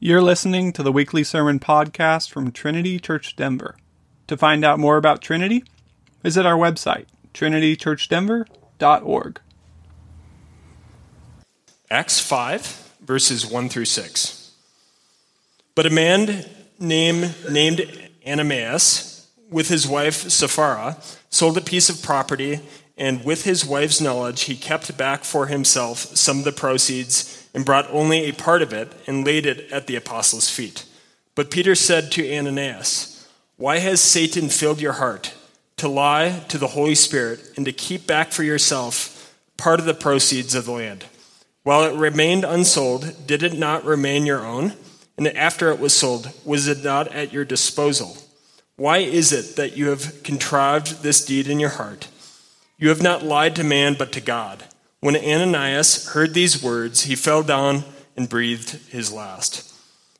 You're listening to the weekly sermon podcast from Trinity Church Denver. To find out more about Trinity, visit our website, trinitychurchdenver.org. Acts 5, verses 1 through 6. But a man named, named Ananias, with his wife Sapphira, sold a piece of property, and with his wife's knowledge, he kept back for himself some of the proceeds and brought only a part of it and laid it at the apostles' feet. But Peter said to Ananias, Why has Satan filled your heart to lie to the Holy Spirit and to keep back for yourself part of the proceeds of the land? While it remained unsold, did it not remain your own? And after it was sold, was it not at your disposal? Why is it that you have contrived this deed in your heart? You have not lied to man, but to God. When Ananias heard these words, he fell down and breathed his last.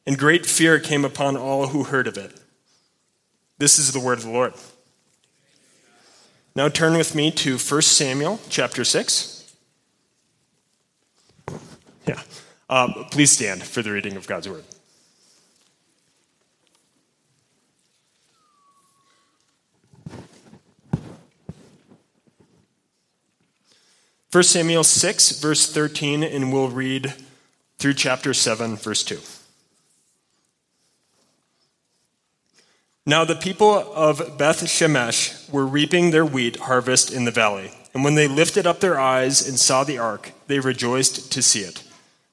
And great fear came upon all who heard of it. This is the word of the Lord. Now turn with me to 1 Samuel chapter 6. Yeah. Uh, please stand for the reading of God's word. 1 Samuel 6, verse 13, and we'll read through chapter 7, verse 2. Now the people of Beth Shemesh were reaping their wheat harvest in the valley. And when they lifted up their eyes and saw the ark, they rejoiced to see it.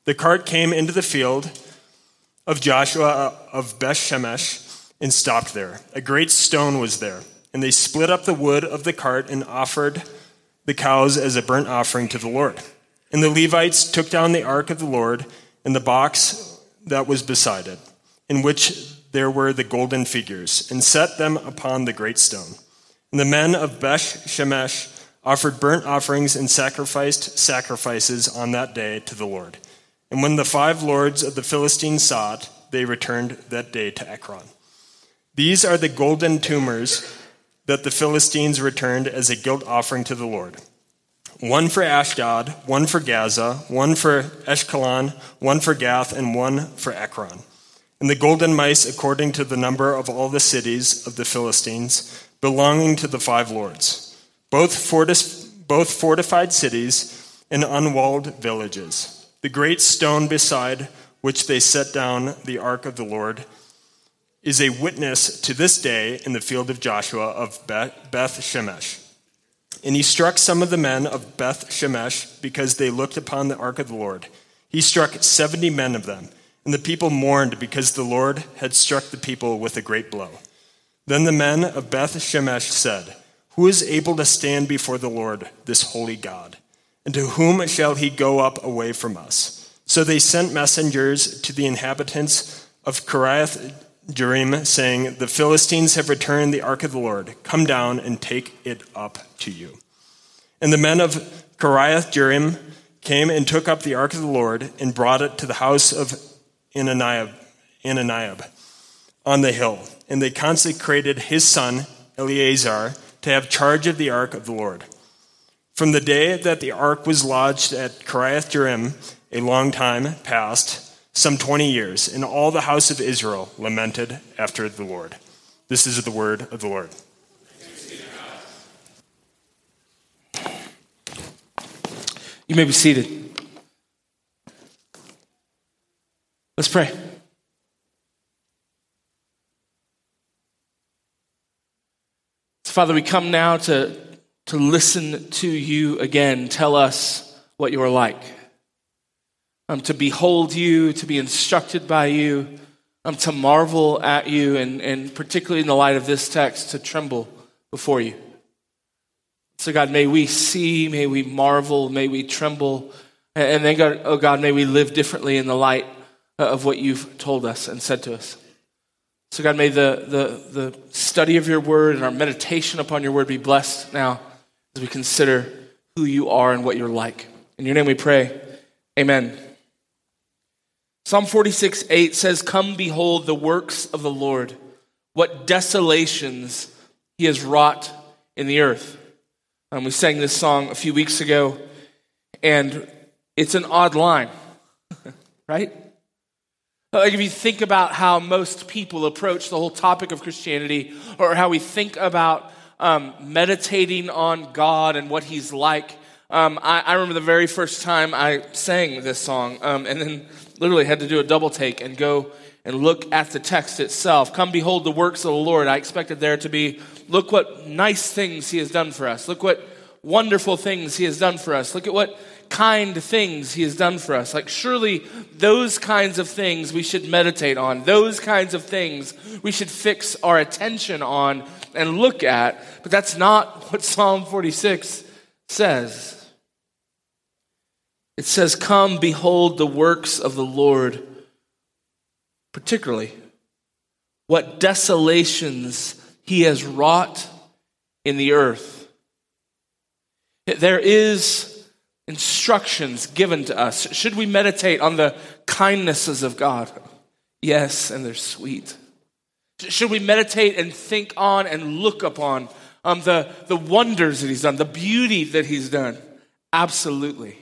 The cart came into the field of Joshua uh, of Beth Shemesh and stopped there. A great stone was there. And they split up the wood of the cart and offered the cows as a burnt offering to the Lord. And the Levites took down the ark of the Lord and the box that was beside it, in which there were the golden figures, and set them upon the great stone. And the men of Beth Shemesh offered burnt offerings and sacrificed sacrifices on that day to the Lord. And when the five lords of the Philistines saw it, they returned that day to Ekron. These are the golden tumors that the Philistines returned as a guilt offering to the Lord. One for Ashdod, one for Gaza, one for Ashkelon, one for Gath, and one for Ekron. And the golden mice, according to the number of all the cities of the Philistines, belonging to the five lords, both, fortis- both fortified cities and unwalled villages. The great stone beside which they set down the ark of the Lord is a witness to this day in the field of Joshua of Beth Shemesh. And he struck some of the men of Beth Shemesh because they looked upon the ark of the Lord. He struck 70 men of them, and the people mourned because the Lord had struck the people with a great blow. Then the men of Beth Shemesh said, Who is able to stand before the Lord, this holy God? And to whom shall he go up away from us? So they sent messengers to the inhabitants of Kiriath Jearim, saying, The Philistines have returned the ark of the Lord. Come down and take it up to you. And the men of Kiriath Jearim came and took up the ark of the Lord and brought it to the house of Abinadab, Abinadab on the hill. And they consecrated his son, Eleazar, to have charge of the ark of the Lord. From the day that the ark was lodged at Kiriath Jearim, a long time passed, some 20 years, and all the house of Israel lamented after the Lord. This is the word of the Lord. You may be seated. Let's pray. Father, we come now to, to listen to you again. Tell us what you are like um, to behold you, to be instructed by you, um, to marvel at you, and, and particularly in the light of this text, to tremble before you. So, God, may we see, may we marvel, may we tremble, and then, God, oh God, may we live differently in the light of what you've told us and said to us. So, God, may the, the, the study of your word and our meditation upon your word be blessed now as we consider who you are and what you're like. In your name we pray. Amen. Psalm 46 8 says, Come behold the works of the Lord, what desolations he has wrought in the earth. Um, we sang this song a few weeks ago, and it's an odd line, right? Like if you think about how most people approach the whole topic of Christianity, or how we think about um, meditating on God and what He's like. Um, I, I, remember the very first time I sang this song, um, and then literally had to do a double take and go and look at the text itself. Come behold the works of the Lord. I expected there to be, look what nice things He has done for us. Look what wonderful things He has done for us. Look at what kind things he has done for us. Like, surely those kinds of things we should meditate on. Those kinds of things we should fix our attention on and look at. But that's not what Psalm 46 says. It says, Come, behold the works of the Lord, particularly what desolations he has wrought in the earth. There is instructions given to us. Should we meditate on the kindnesses of God? Yes, and they're sweet. Should we meditate and think on and look upon um, the, the wonders that He's done, the beauty that He's done? Absolutely.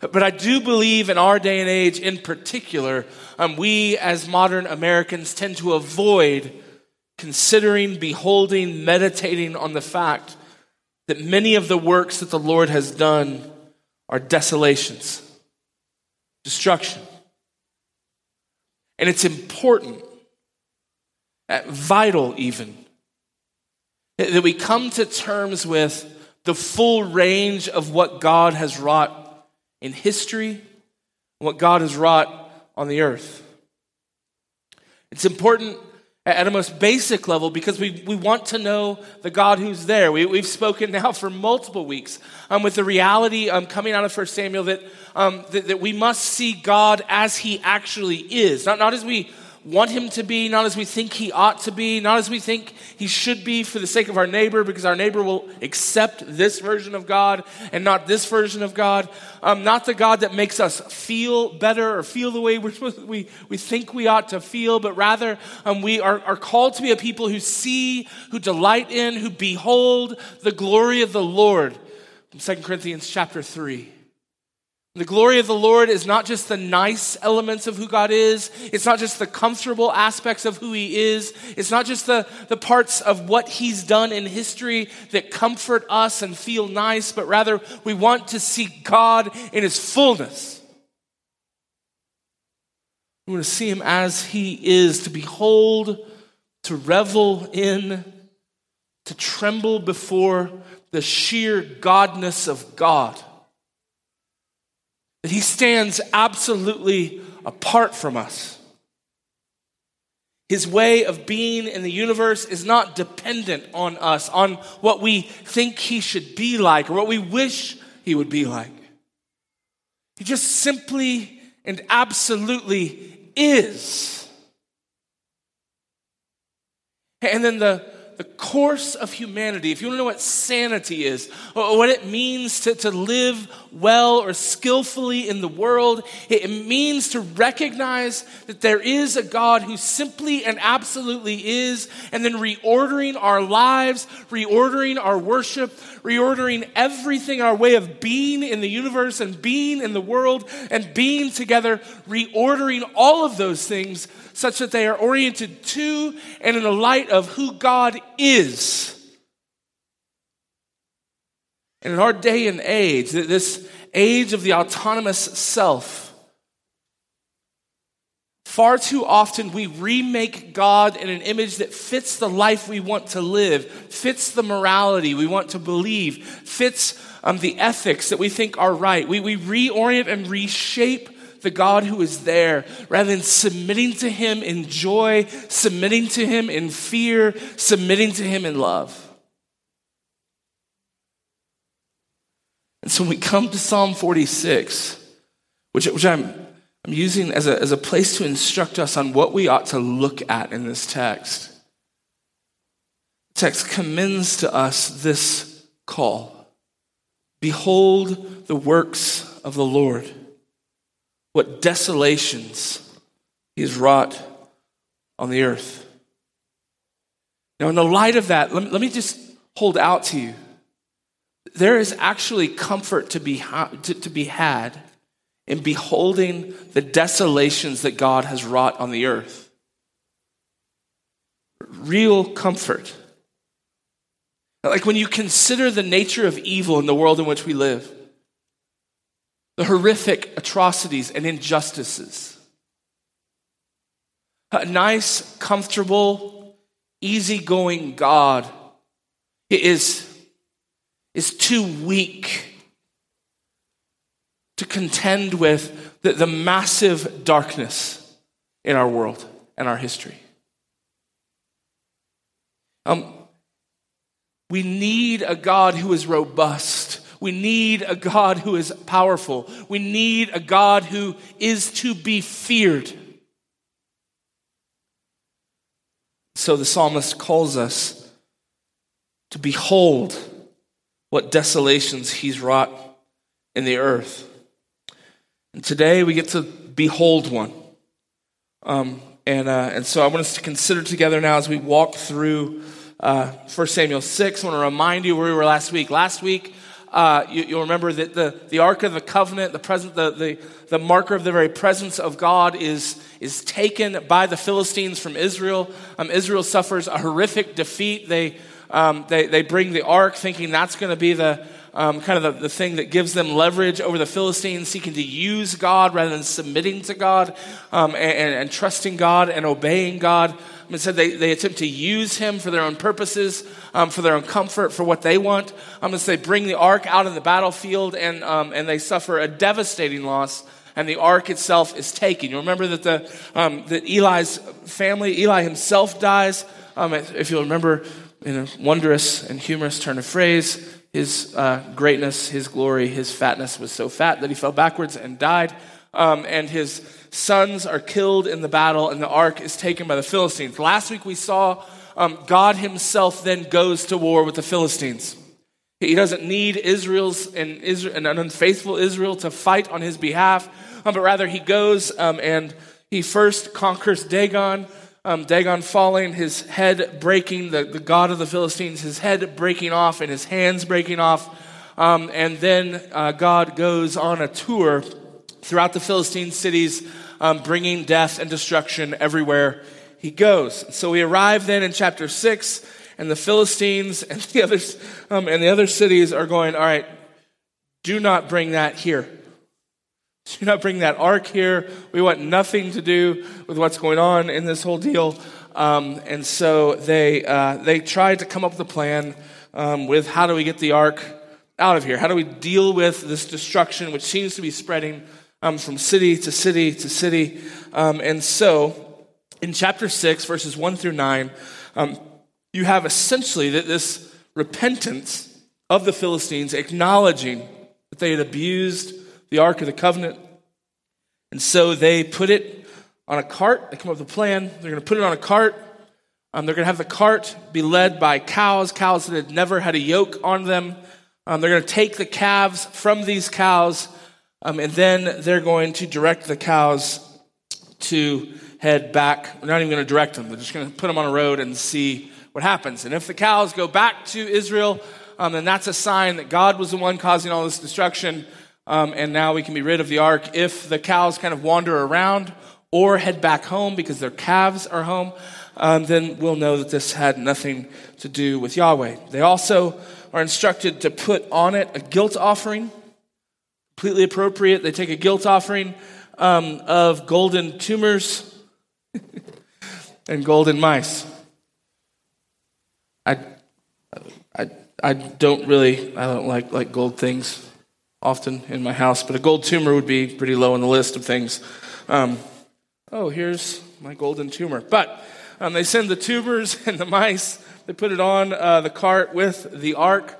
But I do believe in our day and age in particular, um, we as modern Americans tend to avoid considering, beholding, meditating on the fact that many of the works that the Lord has done are desolations, destruction. And it's important, uh, vital even, that we come to terms with the full range of what God has wrought in history, what God has wrought on the earth. It's important at a most basic level because we, we want to know the God who's there. We, we've spoken now for multiple weeks um, with the reality um, coming out of 1 Samuel that, um, that, that we must see God as he actually is, not, not as we want him to be, not as we think he ought to be, not as we think he should be for the sake of our neighbor, because our neighbor will accept this version of God and not this version of God. Um, not the God that makes us feel better or feel the way we're supposed, we, we think we ought to feel, but rather um, we are, are called to be a people who see, who delight in, who behold the glory of the Lord. 2 Corinthians chapter 3. The glory of the Lord is not just the nice elements of who God is. It's not just the comfortable aspects of who He is. It's not just the, the parts of what He's done in history that comfort us and feel nice, but rather we want to see God in His fullness. We want to see Him as He is, to behold, to revel in, to tremble before the sheer godness of God. That he stands absolutely apart from us. His way of being in the universe is not dependent on us, on what we think he should be like or what we wish he would be like. He just simply and absolutely is. And then the the course of humanity, if you want to know what sanity is, or what it means to, to live well or skillfully in the world, it means to recognize that there is a God who simply and absolutely is, and then reordering our lives, reordering our worship, reordering everything, our way of being in the universe and being in the world and being together, reordering all of those things such that they are oriented to and in the light of who God is. And in our day and age, this age of the autonomous self, far too often we remake God in an image that fits the life we want to live, fits the morality we want to believe, fits um, the ethics that we think are right. We, we reorient and reshape the God who is there, rather than submitting to Him in joy, submitting to Him in fear, submitting to Him in love. And so when we come to Psalm 46, which, which I'm, I'm using as a, as a place to instruct us on what we ought to look at in this text, the text commends to us this call Behold the works of the Lord what desolations he has wrought on the earth. Now, in the light of that, let me, let me just hold out to you. There is actually comfort to be, to, to be had in beholding the desolations that God has wrought on the earth. Real comfort. Like when you consider the nature of evil in the world in which we live, the horrific atrocities and injustices, a nice, comfortable, easygoing God is, is too weak to contend with the, the massive darkness in our world and our history. Um, we need a God who is robust. We need a God who is powerful. We need a God who is to be feared. So the psalmist calls us to behold what desolations he's wrought in the earth. And today we get to behold one. Um, and, uh, and so I want us to consider together now as we walk through uh, 1 Samuel 6. I want to remind you where we were last week. Last week, uh, you, will remember that the, the Ark of the Covenant, the, present, the, the, the marker of the very presence of God, is, is taken by the Philistines from Israel. Um, Israel suffers a horrific defeat. They, um, they, they bring the Ark thinking that's going to be the, um, kind of the, the thing that gives them leverage over the Philistines, seeking to use God rather than submitting to God um, and, and, trusting God and obeying God. It said they, they attempt to use him for their own purposes, um, for their own comfort, for what they want. Um, as they bring the ark out of the battlefield and, um, and they suffer a devastating loss, and the ark itself is taken. You remember that, the, um, that Eli's family, Eli himself dies. Um, if you'll remember, in a wondrous and humorous turn of phrase, his uh, greatness, his glory, his fatness was so fat that he fell backwards and died. Um, and his sons are killed in the battle, and the ark is taken by the Philistines. Last week we saw um, God himself then goes to war with the Philistines. He doesn't need Israel's and, Israel, an unfaithful Israel to fight on his behalf, um, but rather he goes um, and he first conquers Dagon, um, Dagon falling, his head breaking, the, the god of the Philistines, his head breaking off and his hands breaking off. Um, and then uh, God goes on a tour throughout the Philistine cities, um, bringing death and destruction everywhere he goes. So we arrive then in chapter 6, and the Philistines and the, others, um, and the other cities are going, All right, do not bring that here. Do not bring that ark here. We want nothing to do with what's going on in this whole deal. Um, and so they, uh, they tried to come up with a plan um, with how do we get the ark out of here? How do we deal with this destruction which seems to be spreading um, from city to city to city? Um, and so in chapter 6, verses 1 through 9, um, you have essentially that this repentance of the Philistines acknowledging that they had abused the Ark of the Covenant. And so they put it on a cart. They come up with a plan. They're going to put it on a cart. Um, they're going to have the cart be led by cows, cows that had never had a yoke on them. Um, they're going to take the calves from these cows, um, and then they're going to direct the cows to head back. They're not even going to direct them. They're just going to put them on a road and see what happens. And if the cows go back to Israel, um, then that's a sign that God was the one causing all this destruction um, and now we can be rid of the ark. If the cows kind of wander around or head back home because their calves are home, um, then we'll know that this had nothing to do with Yahweh. They also are instructed to put on it a guilt offering, completely appropriate. They take a guilt offering um, of golden tumors and golden mice. I, I, I don't really, I don't like, like gold things often in my house, but a gold tumor would be pretty low on the list of things. Um, oh, here's my golden tumor. But um, they send the tubers and the mice, they put it on uh, the cart with the ark.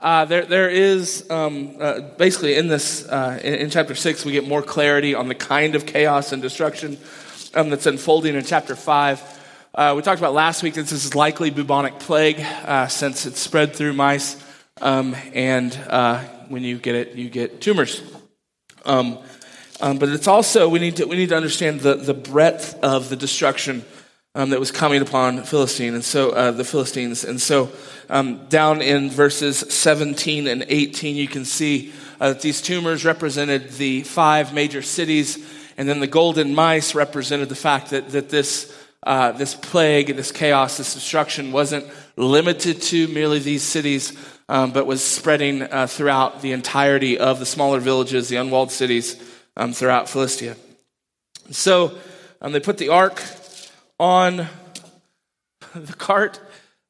Uh, there, there is um, uh, basically in this, uh, in, in, chapter 6, we get more clarity on the kind of chaos and destruction um, that's unfolding in chapter 5. Uh, we talked about last week that this is likely bubonic plague uh, since it's spread through mice. Um, and when you get it, you get tumors. Um, um, but it's also, we need to, we need to understand the, the breadth of the destruction um, that was coming upon Philistine, and so uh, the Philistines. And so um, down in verses 17 and 18, you can see uh, that these tumors represented the five major cities, and then the golden mice represented the fact that, that this, uh, this plague, this chaos, this destruction wasn't limited to merely these cities, um, but was spreading uh, throughout the entirety of the smaller villages, the unwalled cities um, throughout Philistia. So um, they put the ark on the cart,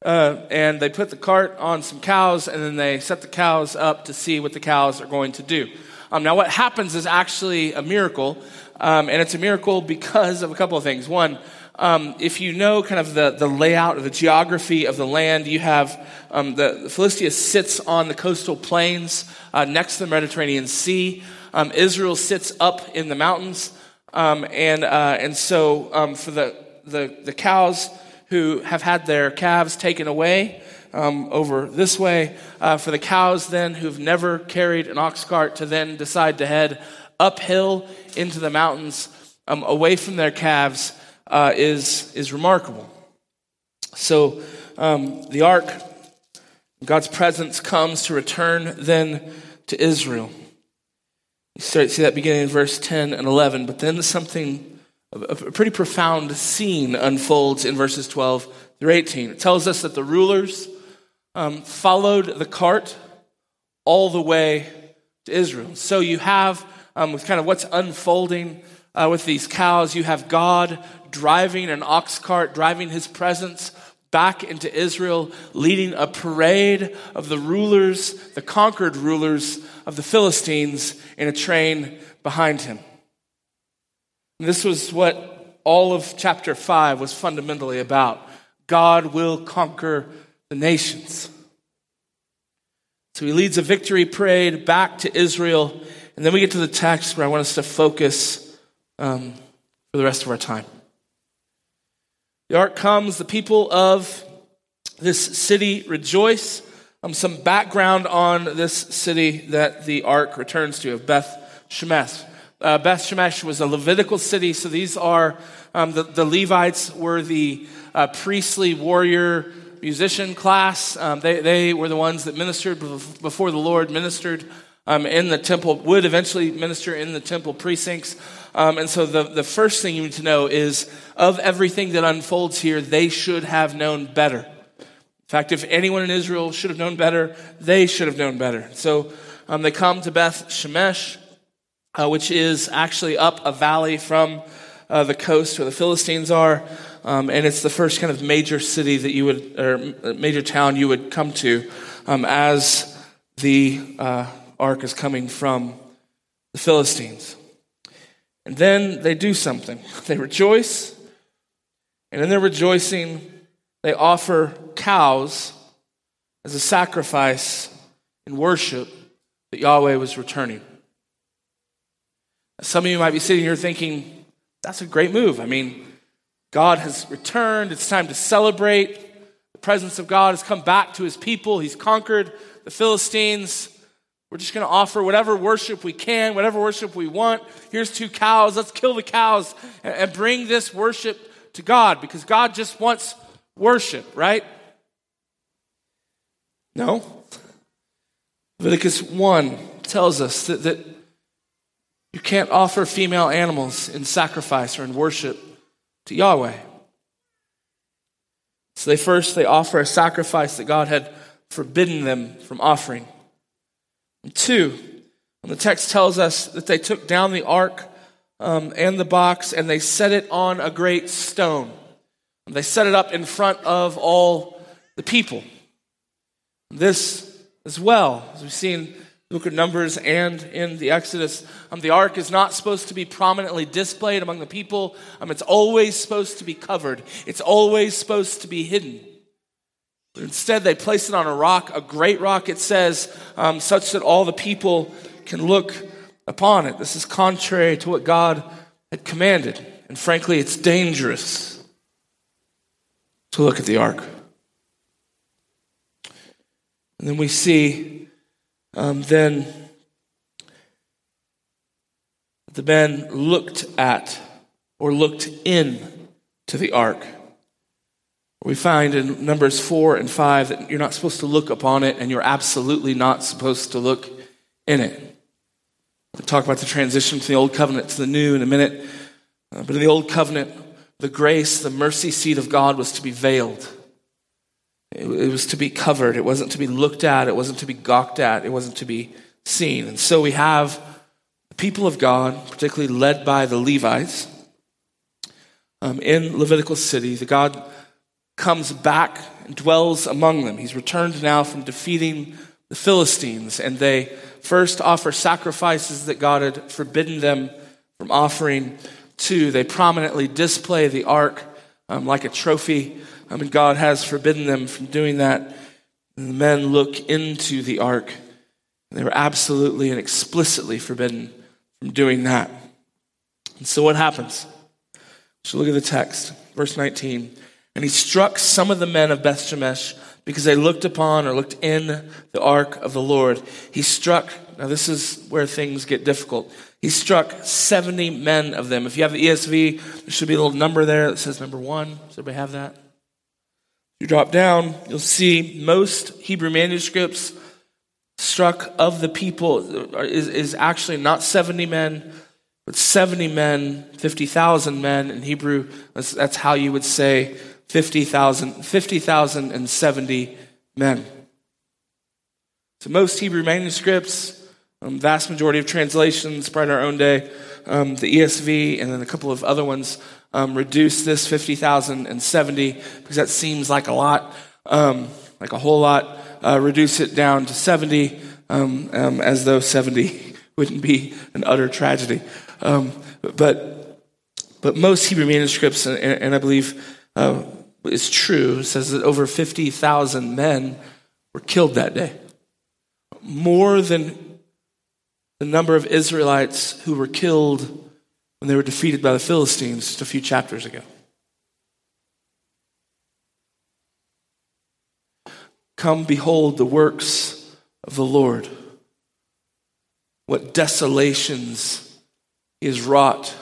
uh, and they put the cart on some cows, and then they set the cows up to see what the cows are going to do. Um, now, what happens is actually a miracle, um, and it's a miracle because of a couple of things. One, um, if you know kind of the, the layout or the geography of the land, you have um, the, Philistia sits on the coastal plains uh, next to the Mediterranean Sea. Um, Israel sits up in the mountains. Um, and, uh, and so um, for the, the, the cows who have had their calves taken away um, over this way, uh, for the cows then who've never carried an ox cart to then decide to head uphill into the mountains away from their calves uh, is, is remarkable. So um, the ark, God's presence comes to return then to Israel. You start to see that beginning in verse 10 and 11, but then something, a pretty profound scene unfolds in verses 12 through 18. It tells us that the rulers um, followed the cart all the way to Israel. So you have, um, with kind of what's unfolding uh, with these cows, you have God driving an ox cart, driving his presence back into Israel, leading a parade of the rulers, the conquered rulers of the Philistines in a train behind him. And this was what all of chapter 5 was fundamentally about. God will conquer the nations. So he leads a victory parade back to Israel. And then we get to the text where I want us to focus um, for the rest of our time. The ark comes, the people of this city rejoice. Um, some background on this city that the ark returns to of Beth Shemesh. Uh, Beth Shemesh was a Levitical city, so these are um, the, the, Levites were the uh, priestly warrior musician class. Um, they, they were the ones that ministered before the Lord, ministered um, in the temple, would eventually minister in the temple precincts. Um, and so the, the first thing you need to know is of everything that unfolds here, they should have known better. In fact, if anyone in Israel should have known better, they should have known better. So um, they come to Beth Shemesh, uh, which is actually up a valley from uh, the coast where the Philistines are. Um, and it's the first kind of major city that you would, or major town you would come to um, as the uh, ark is coming from the Philistines. And then they do something. They rejoice, and in their rejoicing, they offer cows as a sacrifice in worship that Yahweh was returning. Some of you might be sitting here thinking, that's a great move. I mean, God has returned. It's time to celebrate. The presence of God has come back to his people. He's conquered the Philistines. We're just going to offer whatever worship we can, whatever worship we want. Here's two cows. Let's kill the cows and bring this worship to God because God just wants worship, right? No. Leviticus 1 tells us that, that you can't offer female animals in sacrifice or in worship to Yahweh. So they first they offer a sacrifice that God had forbidden them from offering. And two, the text tells us that they took down the ark um, and the box and they set it on a great stone. They set it up in front of all the people. This as well, as we've seen book of Numbers and in the Exodus, um, the ark is not supposed to be prominently displayed among the people. Um, it's always supposed to be covered, it's always supposed to be hidden. Instead, they place it on a rock, a great rock, it says, um, such that all the people can look upon it. This is contrary to what God had commanded. And frankly, it's dangerous to look at the ark. And then we see um, then the men looked at or looked in to the ark. We find in Numbers 4 and 5 that you're not supposed to look upon it and you're absolutely not supposed to look in it. We'll talk about the transition from the old covenant to the new in a minute. Uh, but in the old covenant, the grace, the mercy seat of God was to be veiled. It, it was to be covered. It wasn't to be looked at. It wasn't to be gawked at. It wasn't to be seen. And so we have the people of God, particularly led by the Levites, um, in Levitical city. The God comes back and dwells among them. He's returned now from defeating the Philistines, and they first offer sacrifices that God had forbidden them from offering to. They prominently display the ark um, like a trophy, um, and God has forbidden them from doing that. And the men look into the ark. They were absolutely and explicitly forbidden from doing that. And so what happens? So look at the text, verse 19. And he struck some of the men of Beth Shemesh because they looked upon or looked in the ark of the Lord. He struck, now this is where things get difficult. He struck 70 men of them. If you have the ESV, there should be a little number there that says number one. Does everybody have that? You drop down, you'll see most Hebrew manuscripts struck of the people is, is actually not 70 men, but 70 men, 50,000 men. In Hebrew, that's, that's how you would say 50,000 50, men. So most Hebrew manuscripts, um, vast majority of translations, probably in our own day, um, the ESV and then a couple of other ones um, reduce this 50,070 because that seems like a lot, um, like a whole lot. Uh, reduce it down to 70 um, um, as though 70 wouldn't be an utter tragedy. but, but most Hebrew manuscripts, and, and I believe uh, is true says that over 50,000 men were killed that day. More than the number of Israelites who were killed when they were defeated by the Philistines just a few chapters ago. Come behold the works of the Lord. What desolations he has wrought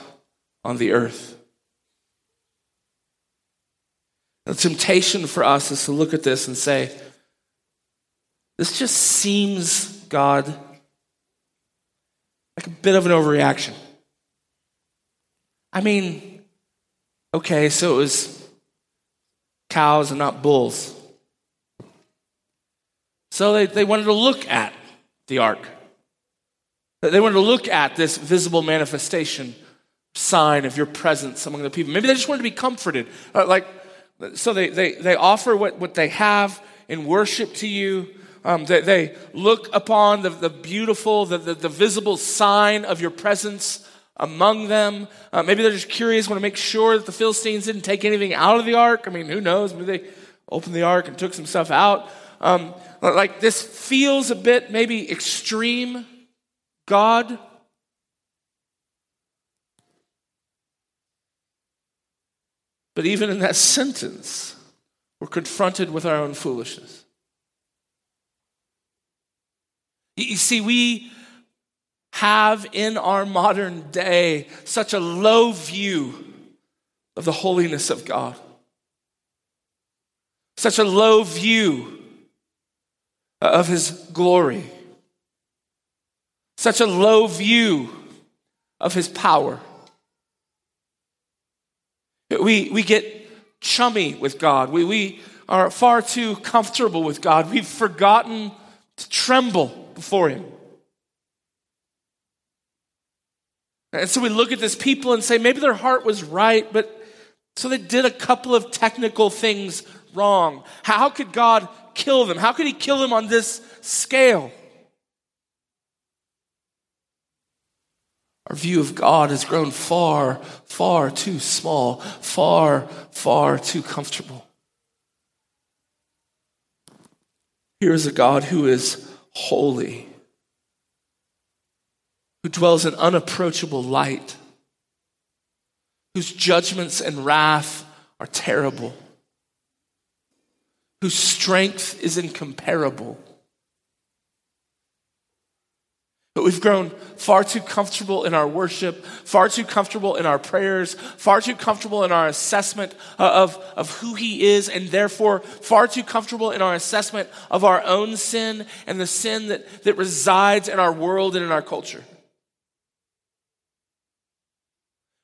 on the earth. The temptation for us is to look at this and say, this just seems, God, like a bit of an overreaction. I mean, okay, so it was cows and not bulls. So they, they wanted to look at the ark. They wanted to look at this visible manifestation, sign of your presence among the people. Maybe they just wanted to be comforted. Uh, like, so they, they, they offer what, what they have in worship to you. Um, they, they, look upon the, the beautiful, the, the, the, visible sign of your presence among them. Uh, maybe they're just curious, want to make sure that the Philistines didn't take anything out of the ark. I mean, who knows? Maybe they opened the ark and took some stuff out. Um, like this feels a bit maybe extreme. God, But even in that sentence, we're confronted with our own foolishness. You see, we have in our modern day such a low view of the holiness of God, such a low view of His glory, such a low view of His power. We, we get chummy with God. We, we are far too comfortable with God. We've forgotten to tremble before Him. And so we look at this people and say, maybe their heart was right, but so they did a couple of technical things wrong. How could God kill them? How could He kill them on this scale? Our view of God has grown far, far too small, far, far too comfortable. Here is a God who is holy, who dwells in unapproachable light, whose judgments and wrath are terrible, whose strength is incomparable But we've grown far too comfortable in our worship, far too comfortable in our prayers, far too comfortable in our assessment of, of who He is, and therefore far too comfortable in our assessment of our own sin and the sin that, that resides in our world and in our culture.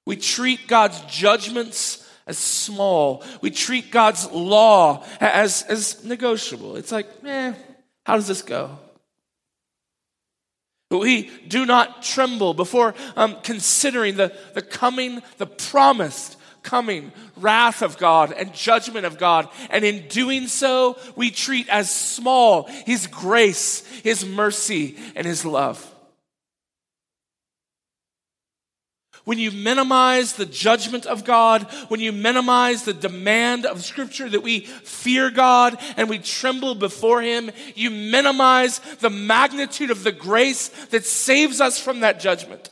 We treat God's judgments as small. We treat God's law as, as negotiable. It's like, eh, how does this go? We do not tremble before um, considering the, the coming, the promised coming wrath of God and judgment of God. And in doing so, we treat as small His grace, His mercy, and His love. When you minimize the judgment of God, when you minimize the demand of Scripture that we fear God and we tremble before Him, you minimize the magnitude of the grace that saves us from that judgment.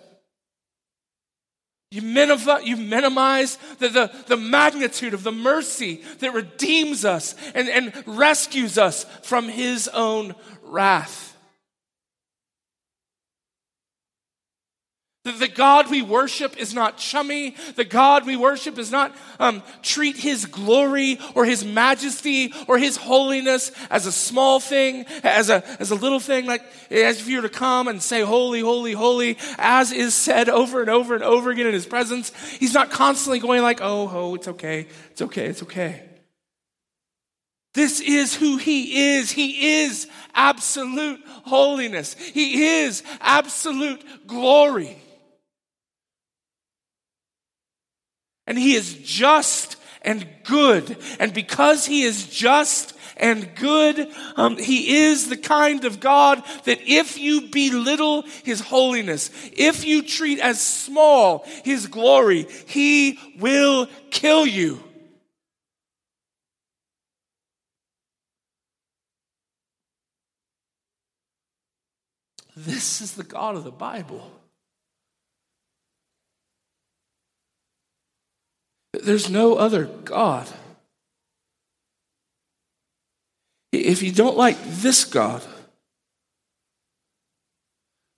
You, you minimize the, the, the magnitude of the mercy that redeems us and, and rescues us from His own wrath. The God we worship is not chummy. The God we worship is not um, treat His glory or His majesty or His holiness as a small thing, as a, as a little thing, like as if you were to come and say, Holy, holy, holy, as is said over and over and over again in His presence. He's not constantly going like, oh, oh, it's okay, it's okay, it's okay. This is who he is. He is absolute holiness. He is absolute glory. And he is just and good. And because he is just and good, um, he is the kind of God that if you belittle his holiness, if you treat as small his glory, he will kill you. This is the God of the Bible. There's no other God. If you don't like this God,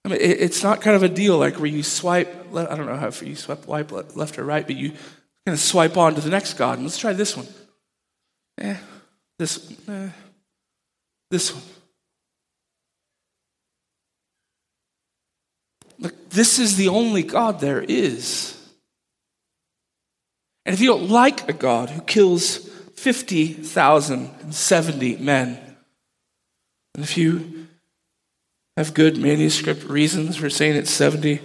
I mean, it's not kind of a deal like where you swipe, I don't know how you swipe wipe left or right, but you kind of swipe on to the next God. And let's try this one. Eh, this, eh, this one. Look, this is the only God there is. And if you don't like a God who kills 50,070 men, and if you have good manuscript reasons for saying it's 70,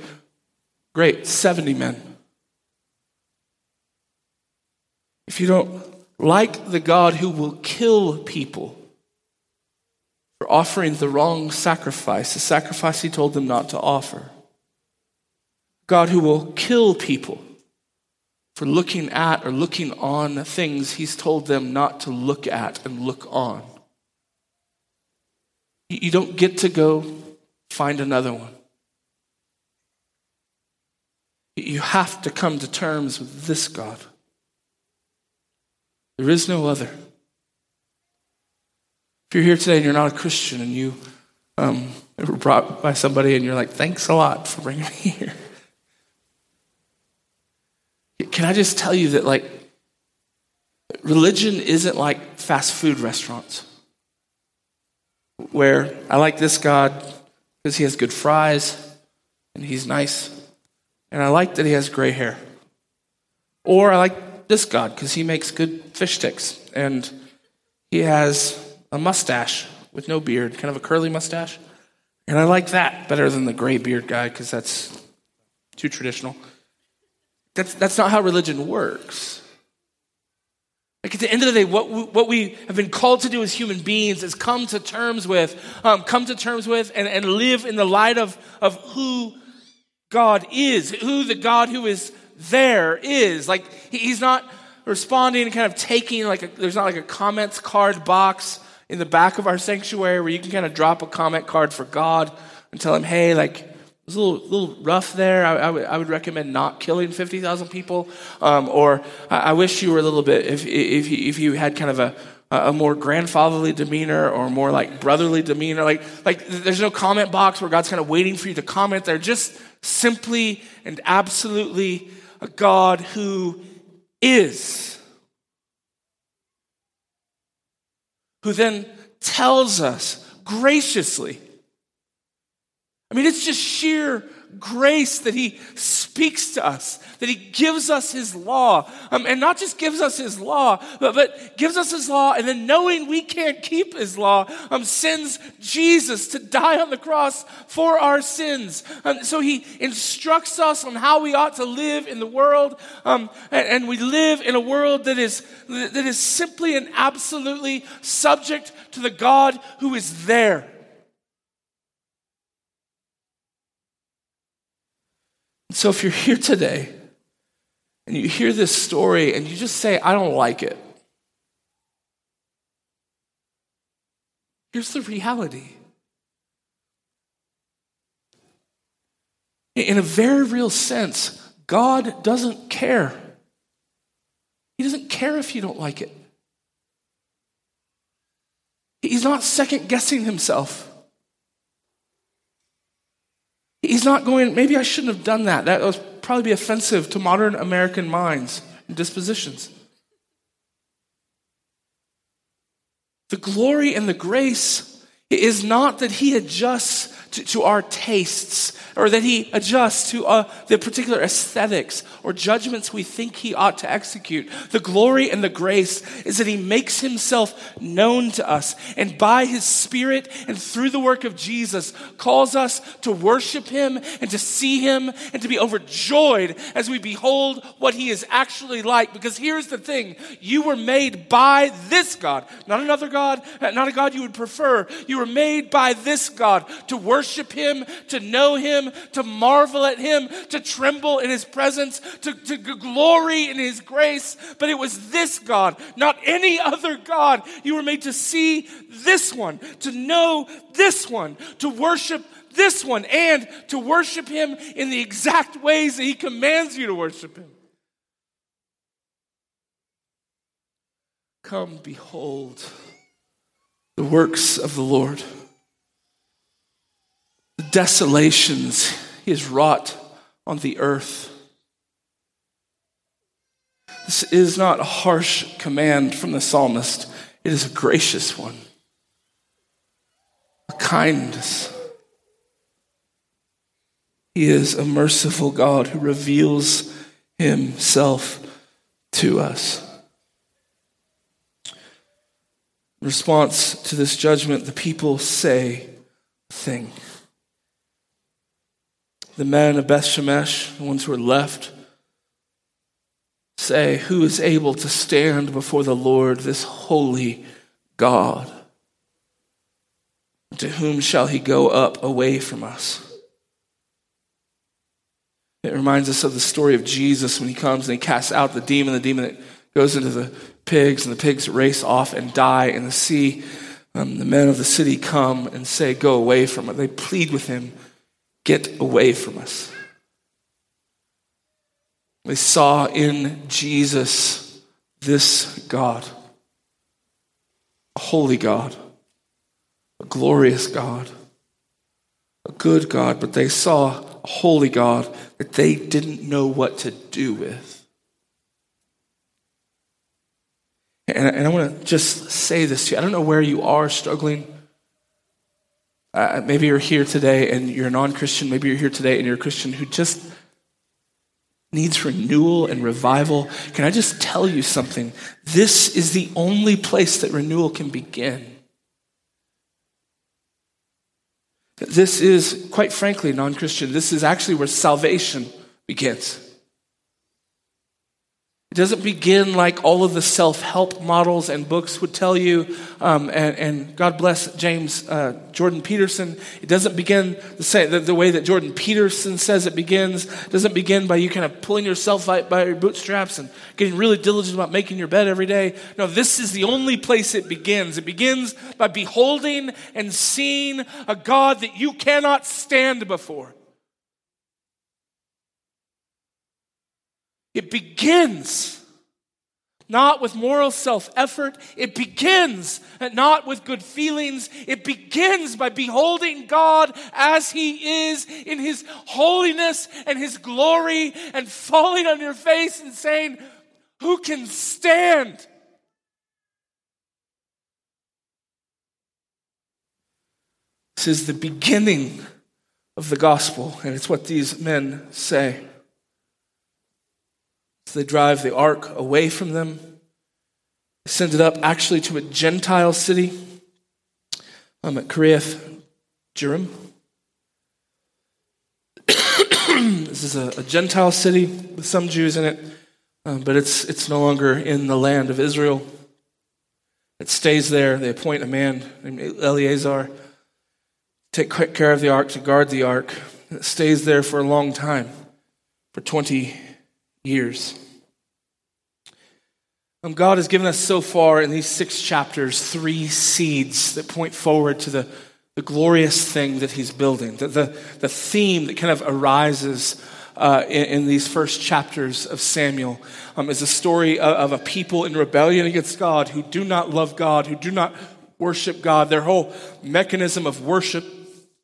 great, 70 men. If you don't like the God who will kill people for offering the wrong sacrifice, the sacrifice he told them not to offer, God who will kill people for looking at or looking on things he's told them not to look at and look on. You don't get to go find another one. You have to come to terms with this God. There is no other. If you're here today and you're not a Christian and you um, were brought by somebody and you're like, thanks a lot for bringing me here. Can I just tell you that, like, religion isn't like fast food restaurants where I like this God because he has good fries and he's nice, and I like that he has gray hair. Or I like this God because he makes good fish sticks and he has a mustache with no beard, kind of a curly mustache. And I like that better than the gray beard guy because that's too traditional. That's, that's not how religion works. Like at the end of the day, what we, what we have been called to do as human beings is come to terms with, um, come to terms with, and, and live in the light of, of who God is, who the God who is there is. Like he's not responding kind of taking like a, there's not like a comments card box in the back of our sanctuary where you can kind of drop a comment card for God and tell him, hey, like it was a little, little rough there. I, I, would, would recommend not killing 50,000 people. Um, or I, I, wish you were a little bit, if, if, you, if you had kind of a, a more grandfatherly demeanor or more like brotherly demeanor. Like, like there's no comment box where God's kind of waiting for you to comment. They're just simply and absolutely a God who is. Who then tells us graciously I mean, it's just sheer grace that He speaks to us, that He gives us His law. Um, and not just gives us His law, but, but gives us His law, and then knowing we can't keep His law, um, sends Jesus to die on the cross for our sins. Um, so He instructs us on how we ought to live in the world, um, and, and we live in a world that is, that is simply and absolutely subject to the God who is there. So if you're here today and you hear this story and you just say, I don't like it, here's the reality. In a very real sense, God doesn't care. He doesn't care if you don't like it. He's not second guessing himself. He's not going, maybe I shouldn't have done that. That would probably be offensive to modern American minds and dispositions. The glory and the grace is not that he adjusts to, to our tastes or that he adjusts to uh, the particular aesthetics or judgments we think he ought to execute. The glory and the grace is that he makes himself known to us and by his spirit and through the work of Jesus calls us to worship him and to see him and to be overjoyed as we behold what he is actually like. Because here's the thing you were made by this God, not another God, not a God you would prefer. You were made by this God to worship worship Him, to know Him, to marvel at Him, to tremble in His presence, to, to glory in His grace. But it was this God, not any other God. You were made to see this one, to know this one, to worship this one, and to worship Him in the exact ways that He commands you to worship Him. Come, behold the works of the Lord the desolations he has wrought on the earth. This is not a harsh command from the psalmist, it is a gracious one, a kindness. He is a merciful God who reveals himself to us. In response to this judgment, the people say, Thing the men of Beth Shemesh, the ones who are left, say, Who is able to stand before the Lord, this holy God? To whom shall he go up away from us? It reminds us of the story of Jesus when he comes and he casts out the demon, the demon that goes into the pigs, and the pigs race off and die in the sea. Um, the men of the city come and say, Go away from it. They plead with him Get away from us. They saw in Jesus this God, a holy God, a glorious God, a good God, but they saw a holy God that they didn't know what to do with. And, I want to just say this to you. I don't know where you are struggling uh, maybe you're here today and you're a non Christian. Maybe you're here today and you're a Christian who just needs renewal and revival. Can I just tell you something? This is the only place that renewal can begin. This is, quite frankly, non Christian, this is actually where salvation begins. It doesn't begin like all of the self help models and books would tell you. Um, and, and, God bless James uh, Jordan Peterson. It doesn't begin the, same, the, the, way that Jordan Peterson says it begins. It doesn't begin by you kind of pulling yourself by, by your bootstraps and getting really diligent about making your bed every day. No, this is the only place it begins. It begins by beholding and seeing a God that you cannot stand before. It begins not with moral self effort. It begins not with good feelings. It begins by beholding God as He is in His holiness and His glory and falling on your face and saying, Who can stand? This is the beginning of the gospel. And it's what these men say. So they drive the ark away from them, they send it up actually to a Gentile city um, at Kiriath Jearim. this is a, a, Gentile city with some Jews in it, um, but it's, it's no longer in the land of Israel. It stays there. They appoint a man named Eleazar take care of the ark, to guard the ark. It stays there for a long time, for 20 years. Um, God has given us so far in these six chapters three seeds that point forward to the, the glorious thing that He's building, the, the, the theme that kind of arises uh, in, in, these first chapters of Samuel um, is a story of, of a people in rebellion against God who do not love God, who do not worship God. Their whole mechanism of worship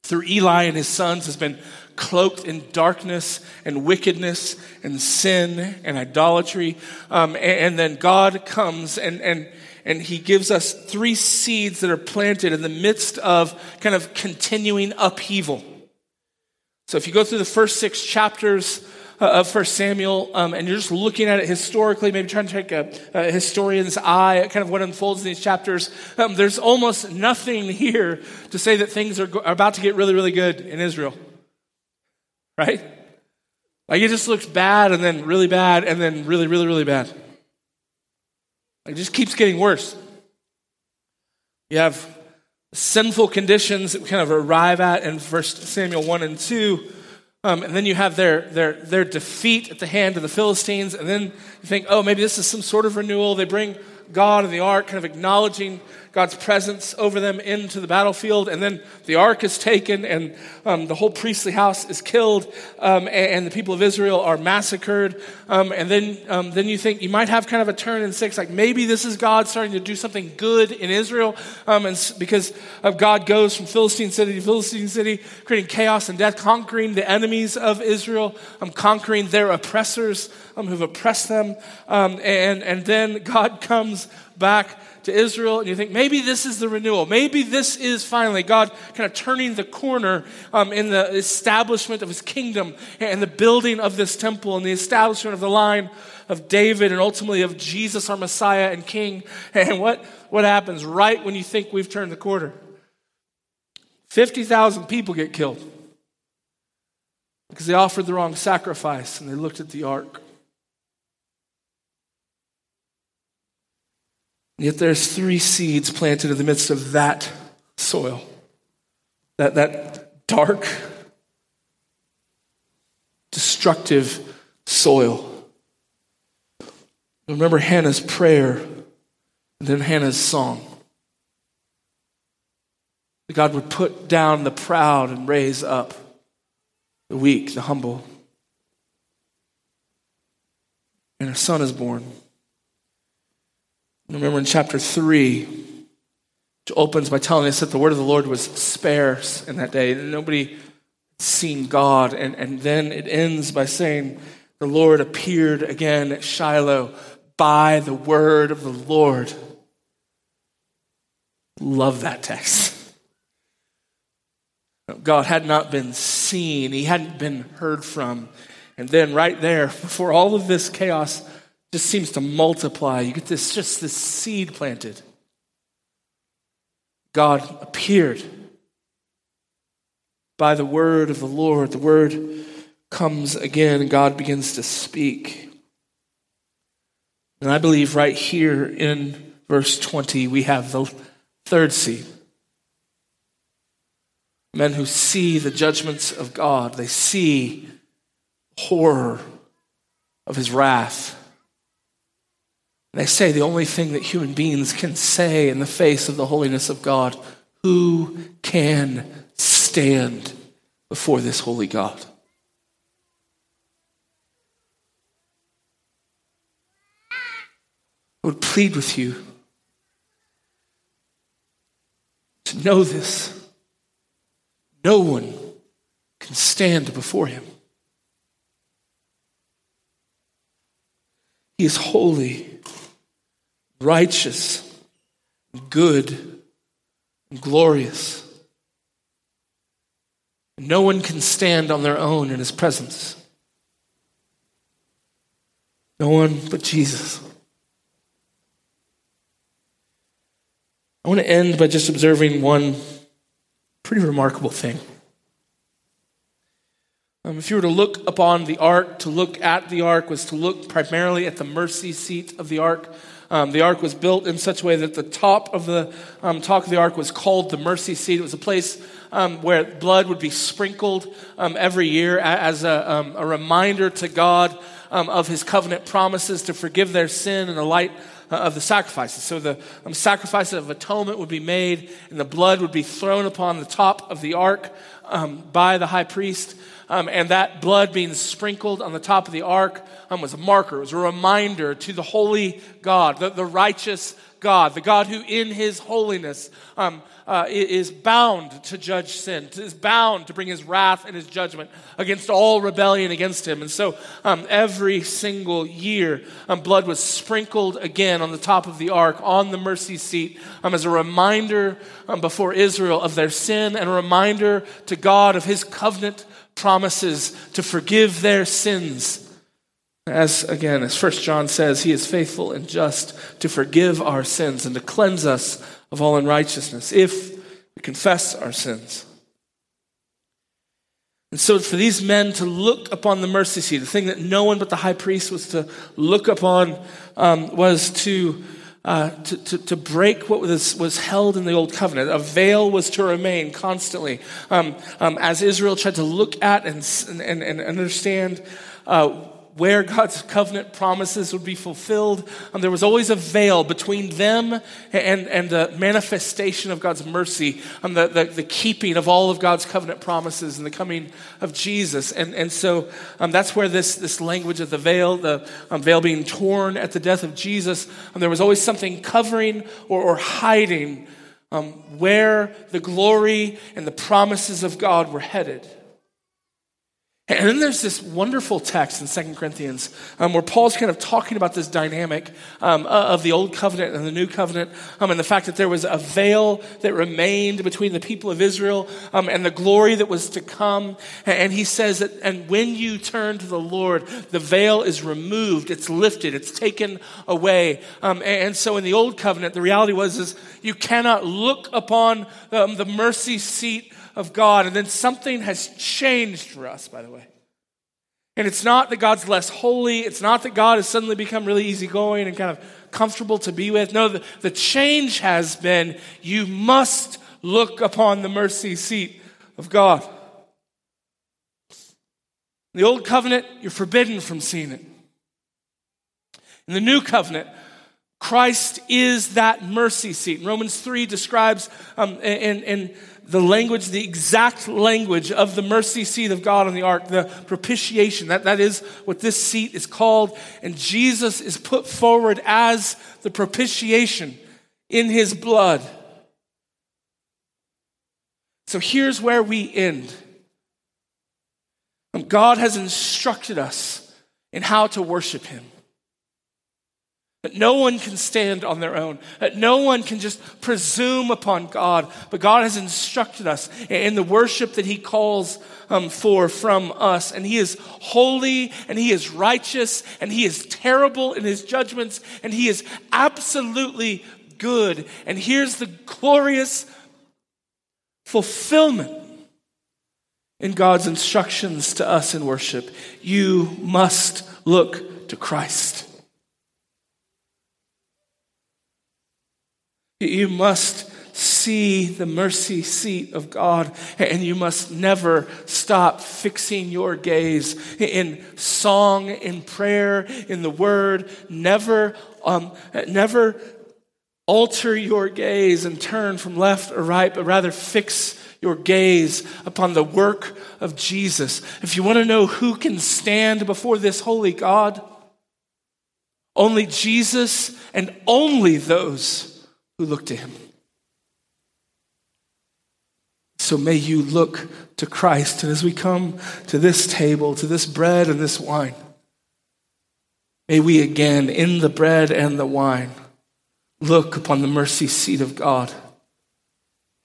through Eli and his sons has been cloaked in darkness and wickedness and sin and idolatry. Um, and, and, then God comes and, and, and he gives us three seeds that are planted in the midst of kind of continuing upheaval. So if you go through the first six chapters, uh, of First Samuel, um, and you're just looking at it historically, maybe trying to take a, a historian's eye at kind of what unfolds in these chapters, um, there's almost nothing here to say that things are, go- are about to get really, really good in Israel. Right? Like it just looks bad and then really bad and then really, really, really bad. Like it just keeps getting worse. You have sinful conditions that we kind of arrive at in 1 Samuel 1 and 2 um, and then you have their, their, their defeat at the hand of the Philistines. And then you think, oh, maybe this is some sort of renewal. They bring God and the ark, kind of acknowledging God's presence over them into the battlefield. And then the ark is taken, and um, the whole priestly house is killed, um, and, and, the people of Israel are massacred. Um, and then, um, then you think you might have kind of a turn in six, like maybe this is God starting to do something good in Israel, um, and because of God goes from Philistine city to Philistine city, creating chaos and death, conquering the enemies of Israel, um, conquering their oppressors who've oppressed them. and, and then God comes back to Israel, and you think maybe this is the renewal. Maybe this is finally God kind of turning the corner um, in the establishment of his kingdom and the building of this temple and the establishment of the line of David and ultimately of Jesus, our Messiah and King. And what, what happens right when you think we've turned the corner? 50,000 people get killed because they offered the wrong sacrifice and they looked at the ark. Yet there's three seeds planted in the midst of that soil. That, that dark, destructive soil. Remember Hannah's prayer and then Hannah's song. That God would put down the proud and raise up the weak, the humble. And a son is born. Remember in chapter 3, which opens by telling us that the word of the Lord was sparse in that day. Nobody seen God. And, and then it ends by saying, The Lord appeared again at Shiloh by the word of the Lord. Love that text. God had not been seen, he hadn't been heard from. And then, right there, before all of this chaos just seems to multiply. You get this just this seed planted. God appeared by the word of the Lord. The word comes again, and God begins to speak. And I believe right here in verse 20, we have the third seed. Men who see the judgments of God, they see horror of his wrath. They say the only thing that human beings can say in the face of the holiness of God who can stand before this holy God? I would plead with you to know this. No one can stand before him. He is holy righteous, good, glorious. No one can stand on their own in his presence. No one but Jesus. I want to end by just observing one pretty remarkable thing. Um, if you were to look upon the ark, to look at the ark was to look primarily at the mercy seat of the ark. Um, the ark was built in such a way that the top of the um, top of the ark was called the mercy seat. It was a place um, where blood would be sprinkled um, every year as a, um, a reminder to God um, of his covenant promises to forgive their sin in the light uh, of the sacrifices. So the um, sacrifice of atonement would be made, and the blood would be thrown upon the top of the ark um, by the high priest. Um, and that blood being sprinkled on the top of the ark um, was a marker, it was a reminder to the holy God, the, the righteous God, the God who in his holiness um, uh, is bound to judge sin, is bound to bring his wrath and his judgment against all rebellion against him. And so um, every single year, um, blood was sprinkled again on the top of the ark, on the mercy seat, um, as a reminder um, before Israel of their sin and a reminder to God of his covenant promises to forgive their sins. As again, as First John says, he is faithful and just to forgive our sins and to cleanse us of all unrighteousness if we confess our sins. And so, for these men to look upon the mercy seat, the thing that no one but the high priest was to look upon um, was to, uh, to, to, to, break what was, was held in the old covenant. A veil was to remain constantly. Um, um, as Israel tried to look at and, and, and understand uh, where God's covenant promises would be fulfilled. And there was always a veil between them and, and the manifestation of God's mercy, um, the, the, the, keeping of all of God's covenant promises and the coming of Jesus. And, and so um, that's where this, this language of the veil, the um, veil being torn at the death of Jesus, um, there was always something covering or, or hiding um, where the glory and the promises of God were headed. And then there's this wonderful text in Second Corinthians um, where Paul's kind of talking about this dynamic um, of the Old Covenant and the New Covenant, um, and the fact that there was a veil that remained between the people of Israel um, and the glory that was to come. And he says that, and when you turn to the Lord, the veil is removed, it's lifted, it's taken away. Um, and so in the Old Covenant, the reality was is you cannot look upon um, the mercy seat of God. And then something has changed for us, by the way. And it's not that God's less holy. It's not that God has suddenly become really easygoing and kind of comfortable to be with. No, the, the change has been you must look upon the mercy seat of God. In the old covenant, you're forbidden from seeing it. In the new covenant, Christ is that mercy seat. Romans 3 describes um, in, in the language, the exact language of the mercy seat of God on the ark, the propitiation. That, that is what this seat is called. And Jesus is put forward as the propitiation in his blood. So here's where we end. God has instructed us in how to worship him. That no one can stand on their own. That no one can just presume upon God. But God has instructed us in the worship that He calls um, for from us. And He is holy and He is righteous and He is terrible in His judgments and He is absolutely good. And here's the glorious fulfillment in God's instructions to us in worship. You must look to Christ. You must see the mercy seat of God, and you must never stop fixing your gaze in song, in prayer, in the word. Never, um, never alter your gaze and turn from left or right, but rather fix your gaze upon the work of Jesus. If you want to know who can stand before this holy God, only Jesus and only those who look to him. So may you look to Christ. And as we come to this table, to this bread and this wine, may we again, in the bread and the wine, look upon the mercy seat of God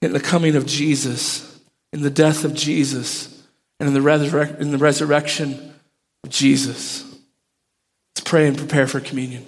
in the coming of Jesus in the death of Jesus and in the, in the resurrection of Jesus. Let's pray and prepare for communion.